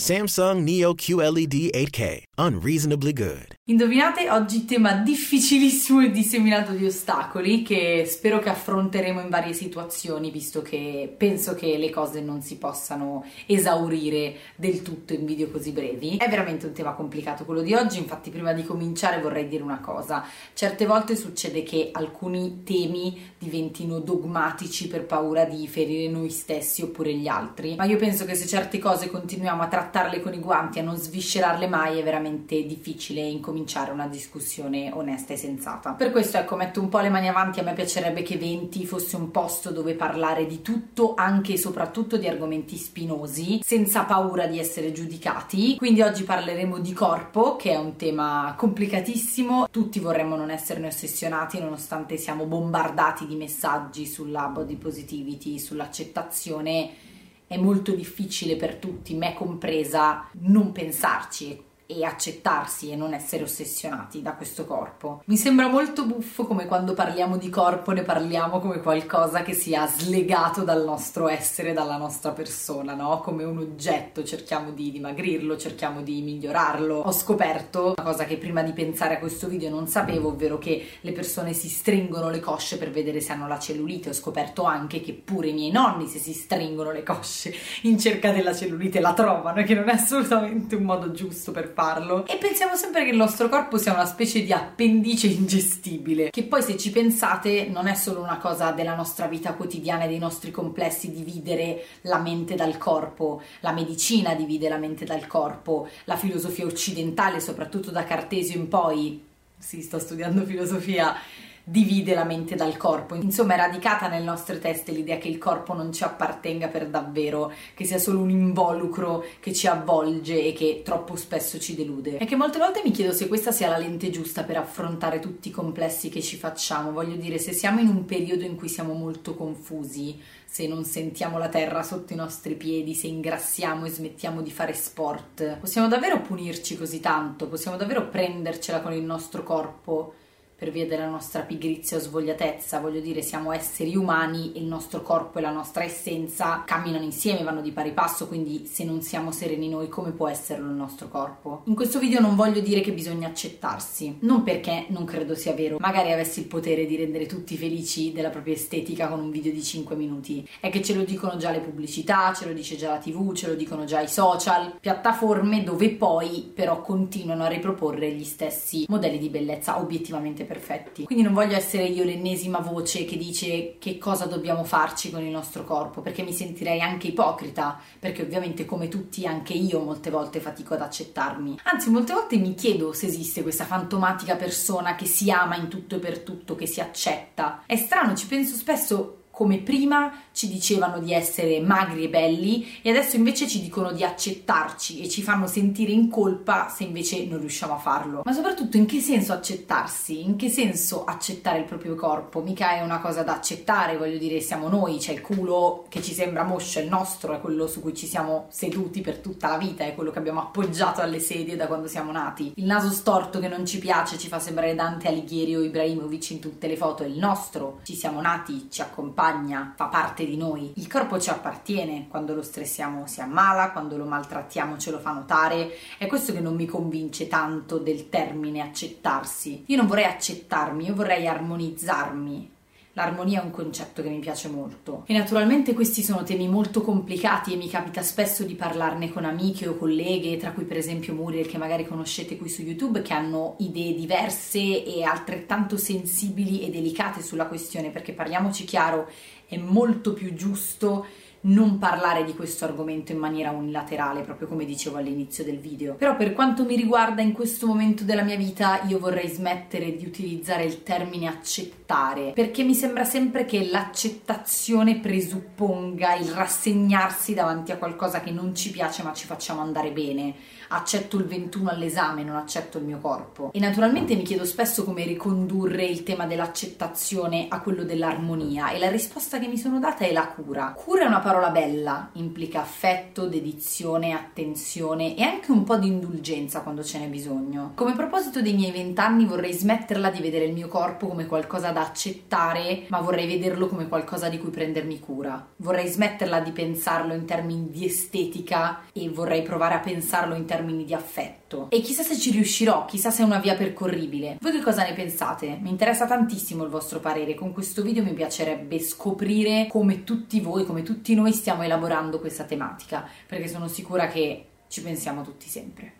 Samsung Neo QLED 8K, unreasonably good. Indovinate oggi tema difficilissimo e disseminato di ostacoli che spero che affronteremo in varie situazioni visto che penso che le cose non si possano esaurire del tutto in video così brevi. È veramente un tema complicato quello di oggi, infatti prima di cominciare vorrei dire una cosa. Certe volte succede che alcuni temi diventino dogmatici per paura di ferire noi stessi oppure gli altri, ma io penso che se certe cose continuiamo a trattare trattarle con i guanti, a non sviscerarle mai, è veramente difficile incominciare una discussione onesta e sensata. Per questo, ecco, metto un po' le mani avanti. A me piacerebbe che Venti fosse un posto dove parlare di tutto, anche e soprattutto di argomenti spinosi, senza paura di essere giudicati. Quindi oggi parleremo di corpo, che è un tema complicatissimo. Tutti vorremmo non esserne ossessionati, nonostante siamo bombardati di messaggi sulla body positivity, sull'accettazione è molto difficile per tutti, me compresa, non pensarci e accettarsi e non essere ossessionati da questo corpo. Mi sembra molto buffo come quando parliamo di corpo ne parliamo come qualcosa che sia slegato dal nostro essere, dalla nostra persona, no? Come un oggetto, cerchiamo di dimagrirlo, cerchiamo di migliorarlo. Ho scoperto una cosa che prima di pensare a questo video non sapevo, ovvero che le persone si stringono le cosce per vedere se hanno la cellulite. Ho scoperto anche che pure i miei nonni se si stringono le cosce in cerca della cellulite la trovano e che non è assolutamente un modo giusto per fare farlo e pensiamo sempre che il nostro corpo sia una specie di appendice ingestibile, che poi se ci pensate non è solo una cosa della nostra vita quotidiana e dei nostri complessi dividere la mente dal corpo, la medicina divide la mente dal corpo, la filosofia occidentale, soprattutto da Cartesio in poi, sì, sto studiando filosofia divide la mente dal corpo. Insomma, è radicata nelle nostre teste l'idea che il corpo non ci appartenga per davvero, che sia solo un involucro che ci avvolge e che troppo spesso ci delude. E che molte volte mi chiedo se questa sia la lente giusta per affrontare tutti i complessi che ci facciamo. Voglio dire, se siamo in un periodo in cui siamo molto confusi, se non sentiamo la terra sotto i nostri piedi, se ingrassiamo e smettiamo di fare sport, possiamo davvero punirci così tanto? Possiamo davvero prendercela con il nostro corpo? Per via della nostra pigrizia o svogliatezza, voglio dire siamo esseri umani e il nostro corpo e la nostra essenza camminano insieme, vanno di pari passo, quindi se non siamo sereni noi come può esserlo il nostro corpo? In questo video non voglio dire che bisogna accettarsi, non perché non credo sia vero, magari avessi il potere di rendere tutti felici della propria estetica con un video di 5 minuti, è che ce lo dicono già le pubblicità, ce lo dice già la tv, ce lo dicono già i social, piattaforme dove poi però continuano a riproporre gli stessi modelli di bellezza obiettivamente perfetti. Quindi non voglio essere io l'ennesima voce che dice che cosa dobbiamo farci con il nostro corpo, perché mi sentirei anche ipocrita, perché ovviamente come tutti anche io molte volte fatico ad accettarmi. Anzi, molte volte mi chiedo se esiste questa fantomatica persona che si ama in tutto e per tutto, che si accetta. È strano, ci penso spesso come prima ci dicevano di essere magri e belli e adesso invece ci dicono di accettarci e ci fanno sentire in colpa se invece non riusciamo a farlo. Ma soprattutto in che senso accettarsi? In che senso accettare il proprio corpo? Mica è una cosa da accettare, voglio dire, siamo noi, c'è il culo che ci sembra moscio, il nostro è quello su cui ci siamo seduti per tutta la vita, è quello che abbiamo appoggiato alle sedie da quando siamo nati. Il naso storto che non ci piace ci fa sembrare Dante Alighieri o Ibrahimovic in tutte le foto, è il nostro, ci siamo nati, ci accompagna accompagna, fa parte di noi. Il corpo ci appartiene, quando lo stressiamo si ammala, quando lo maltrattiamo ce lo fa notare. È questo che non mi convince tanto del termine accettarsi. Io non vorrei accettarmi, io vorrei armonizzarmi. L'armonia è un concetto che mi piace molto. E naturalmente questi sono temi molto complicati e mi capita spesso di parlarne con amiche o colleghe, tra cui per esempio Muriel che magari conoscete qui su YouTube, che hanno idee diverse e altrettanto sensibili e delicate sulla questione, perché parliamoci chiaro, è molto più giusto non parlare di questo argomento in maniera unilaterale, proprio come dicevo all'inizio del video. Però per quanto mi riguarda in questo momento della mia vita io vorrei smettere di utilizzare il termine accettare, perché mi sembra sempre che l'accettazione presupponga il rassegnarsi davanti a qualcosa che non ci piace ma ci facciamo andare bene accetto il 21 all'esame, non accetto il mio corpo. E naturalmente mi chiedo spesso come ricondurre il tema dell'accettazione a quello dell'armonia e la risposta che mi sono data è la cura. Cura è una parola bella, implica affetto, dedizione, attenzione e anche un po' di indulgenza quando ce n'è bisogno. Come proposito dei miei vent'anni vorrei smetterla di vedere il mio corpo come qualcosa da accettare, ma vorrei vederlo come qualcosa di cui prendermi cura. Vorrei smetterla di pensarlo in termini di estetica e vorrei provare a pensarlo in termini di affetto. E chissà se ci riuscirò, chissà se è una via percorribile. Voi che cosa ne pensate? Mi interessa tantissimo il vostro parere. Con questo video mi piacerebbe scoprire come tutti voi, come tutti noi stiamo elaborando questa tematica, perché sono sicura che ci pensiamo tutti sempre.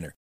winner.